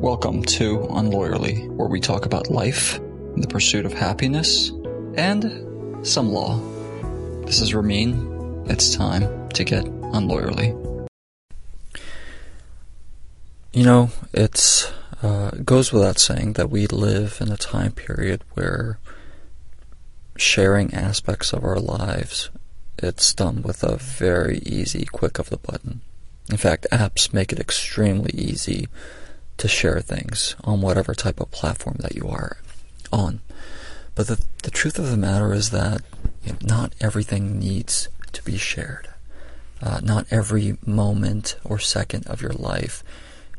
Welcome to Unlawyerly, where we talk about life, the pursuit of happiness, and some law. This is Ramin. It's time to get unlawyerly. You know, uh, goes without saying that we live in a time period where sharing aspects of our lives it's done with a very easy quick of the button. In fact, apps make it extremely easy to share things on whatever type of platform that you are on. But the, the truth of the matter is that you know, not everything needs to be shared. Uh, not every moment or second of your life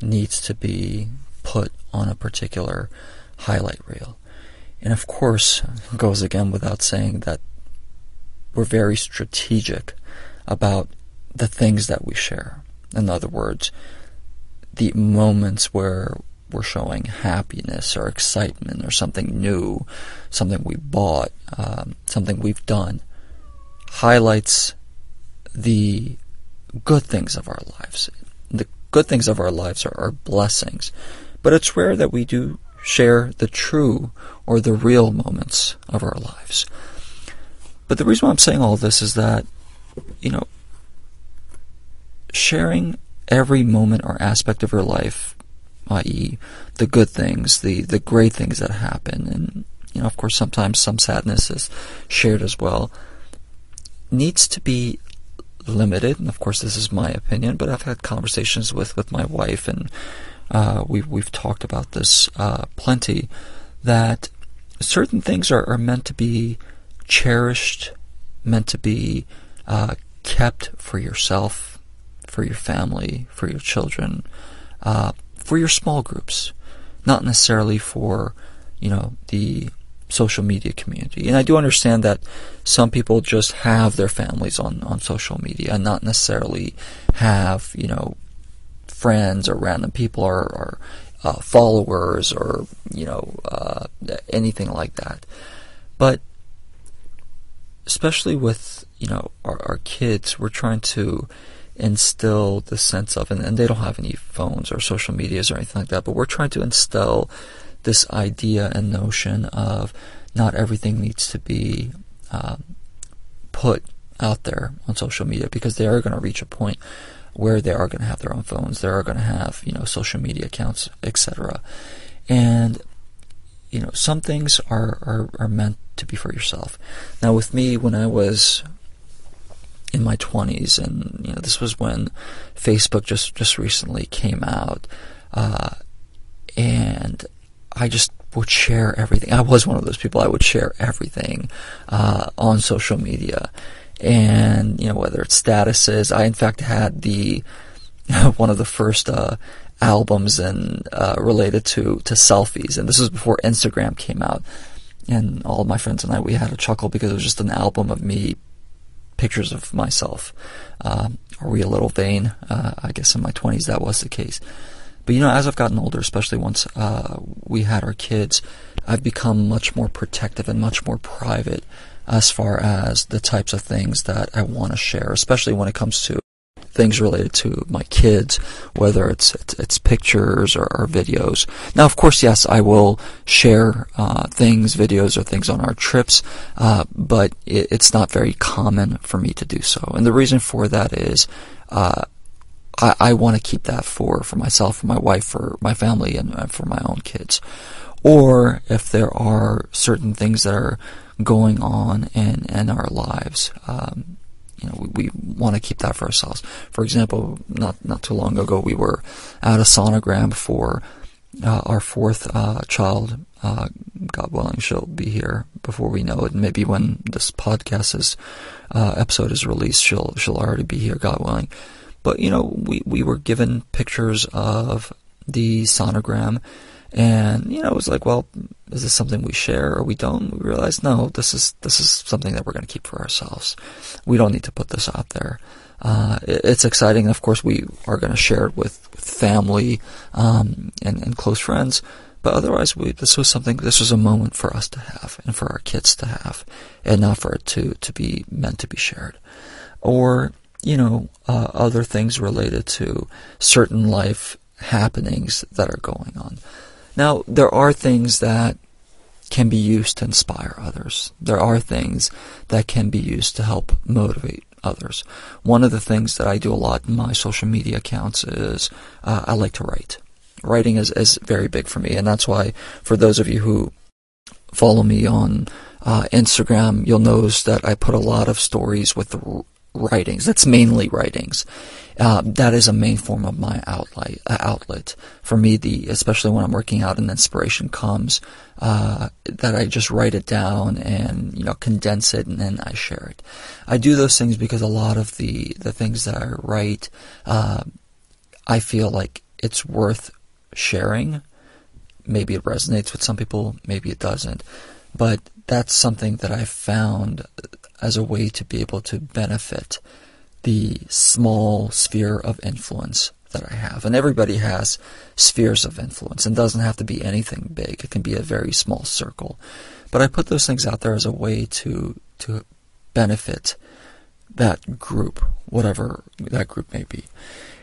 needs to be put on a particular highlight reel. And of course, it goes again without saying that we're very strategic about the things that we share. In other words, the moments where we're showing happiness or excitement or something new, something we bought, um, something we've done, highlights the good things of our lives. The good things of our lives are, are blessings, but it's rare that we do share the true or the real moments of our lives. But the reason why I'm saying all this is that, you know, sharing every moment or aspect of your life, i.e., the good things, the, the great things that happen, and, you know, of course, sometimes some sadness is shared as well, needs to be limited. And of course, this is my opinion, but I've had conversations with, with my wife, and uh, we've, we've talked about this uh, plenty, that certain things are, are meant to be cherished, meant to be uh, kept for yourself, for your family, for your children, uh, for your small groups, not necessarily for, you know, the social media community. And I do understand that some people just have their families on, on social media and not necessarily have, you know, friends or random people or, or uh, followers or, you know, uh, anything like that. But especially with, you know, our, our kids, we're trying to instill the sense of, and, and they don't have any phones or social medias or anything like that, but we're trying to instill this idea and notion of not everything needs to be um, put out there on social media because they are going to reach a point where they are going to have their own phones, they are going to have you know social media accounts, etc. And you know some things are, are are meant to be for yourself. Now with me, when I was in my 20s, and you know this was when Facebook just just recently came out, uh, and I just would share everything. I was one of those people. I would share everything uh, on social media, and you know whether it's statuses. I in fact had the one of the first uh, albums and uh, related to to selfies, and this was before Instagram came out. And all of my friends and I, we had a chuckle because it was just an album of me pictures of myself. Uh, are we a little vain? Uh, I guess in my 20s that was the case. But you know, as I've gotten older, especially once uh, we had our kids, I've become much more protective and much more private as far as the types of things that I want to share, especially when it comes to things related to my kids, whether it's it's, it's pictures or, or, videos. Now, of course, yes, I will share uh, things, videos, or things on our trips, uh, but it, it's not very common for me to do so. And the reason for that is. Uh, I, I want to keep that for, for myself, for my wife, for my family, and, for my own kids. Or if there are certain things that are going on in, in our lives, um, you know, we, we want to keep that for ourselves. For example, not not too long ago, we were at a sonogram for uh, our fourth uh, child. Uh, God willing, she'll be here before we know it. Maybe when this podcast is uh, episode is released, she'll she'll already be here. God willing. But you know, we we were given pictures of the sonogram and you know, it was like, well, is this something we share or we don't? We realized, no, this is this is something that we're going to keep for ourselves. We don't need to put this out there. Uh, it, it's exciting, and of course, we are going to share it with, family um, and, and close friends. But otherwise, we, this was something. This was a moment for us to have, and for our kids to have, and not for it to to be meant to be shared, or you know, uh, other things related to certain life happenings that are going on. Now, there are things that can be used to inspire others. There are things that can be used to help motivate others. One of the things that I do a lot in my social media accounts is uh, I like to write. Writing is, is very big for me, and that's why for those of you who follow me on uh, Instagram, you'll notice that I put a lot of stories with writings. That's mainly writings. Uh, that is a main form of my outlet. Uh, outlet for me, the especially when I'm working out and inspiration comes, uh, that I just write it down and you know condense it and then I share it. I do those things because a lot of the the things that I write, uh, I feel like it's worth sharing. Maybe it resonates with some people, maybe it doesn't, but that's something that I found as a way to be able to benefit the small sphere of influence that I have. And everybody has spheres of influence and doesn't have to be anything big. It can be a very small circle. But I put those things out there as a way to to benefit that group, whatever that group may be.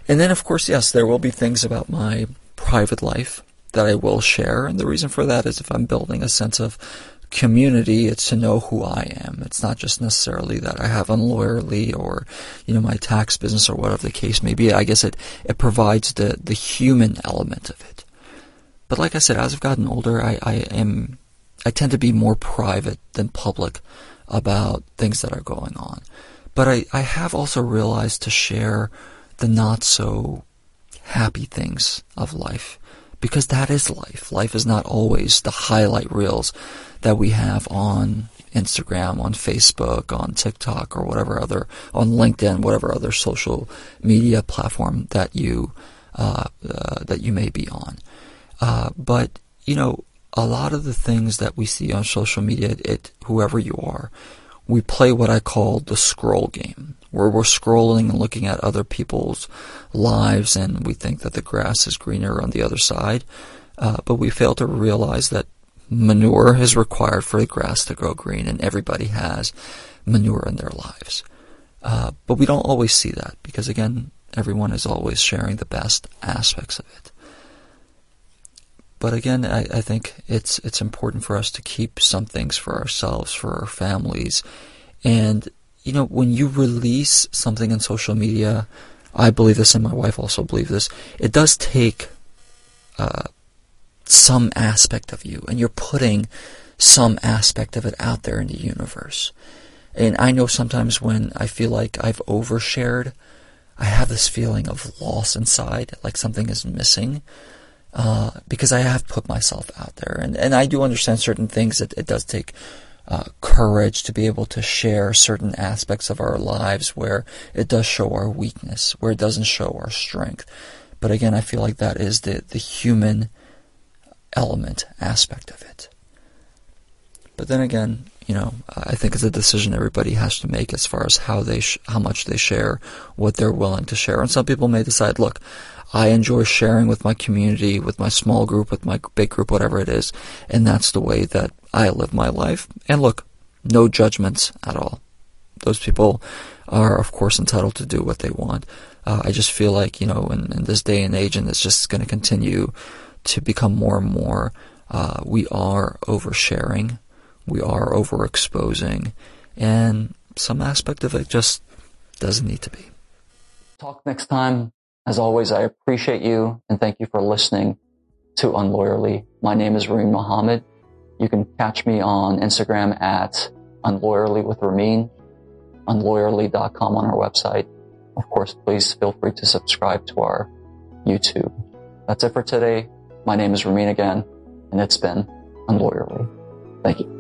And then of course, yes, there will be things about my private life that I will share. And the reason for that is if I'm building a sense of community, it's to know who I am. It's not just necessarily that I have Unlawyerly or, you know, my tax business or whatever the case may be. I guess it, it provides the, the human element of it. But like I said, as I've gotten older, I, I am, I tend to be more private than public about things that are going on. But I, I have also realized to share the not so happy things of life because that is life. Life is not always the highlight reels that we have on Instagram, on Facebook, on TikTok, or whatever other, on LinkedIn, whatever other social media platform that you, uh, uh, that you may be on. Uh, but, you know, a lot of the things that we see on social media, it, whoever you are, we play what I call the scroll game, where we're scrolling and looking at other people's lives and we think that the grass is greener on the other side. Uh, but we fail to realize that manure is required for the grass to grow green, and everybody has manure in their lives. Uh, but we don't always see that because, again, everyone is always sharing the best aspects of it. But again, I, I think it's it's important for us to keep some things for ourselves, for our families, and you know, when you release something on social media, I believe this, and my wife also believes this. It does take uh, some aspect of you, and you're putting some aspect of it out there in the universe. And I know sometimes when I feel like I've overshared, I have this feeling of loss inside, like something is missing, uh, because I have put myself out there. And, and I do understand certain things that it does take uh, courage to be able to share certain aspects of our lives where it does show our weakness, where it doesn't show our strength. But again, I feel like that is the, the human element aspect of it. But then again, you know, I think it's a decision everybody has to make as far as how they sh- how much they share, what they're willing to share. And some people may decide, look, I enjoy sharing with my community, with my small group, with my big group, whatever it is, and that's the way that I live my life. And look, no judgments at all. Those people are, of course, entitled to do what they want. Uh, I just feel like, you know, in, in this day and age, and it's just going to continue to become more and more, uh, we are oversharing, we are overexposing, and some aspect of it just doesn't need to be. Talk next time. As always, I appreciate you and thank you for listening to Unlawyerly. My name is Ramin Mohammed. You can catch me on Instagram at unlawyerly with Ramin, unlawyerly.com on our website. Of course, please feel free to subscribe to our YouTube. That's it for today. My name is Ramin again, and it's been Unlawyerly. Thank you.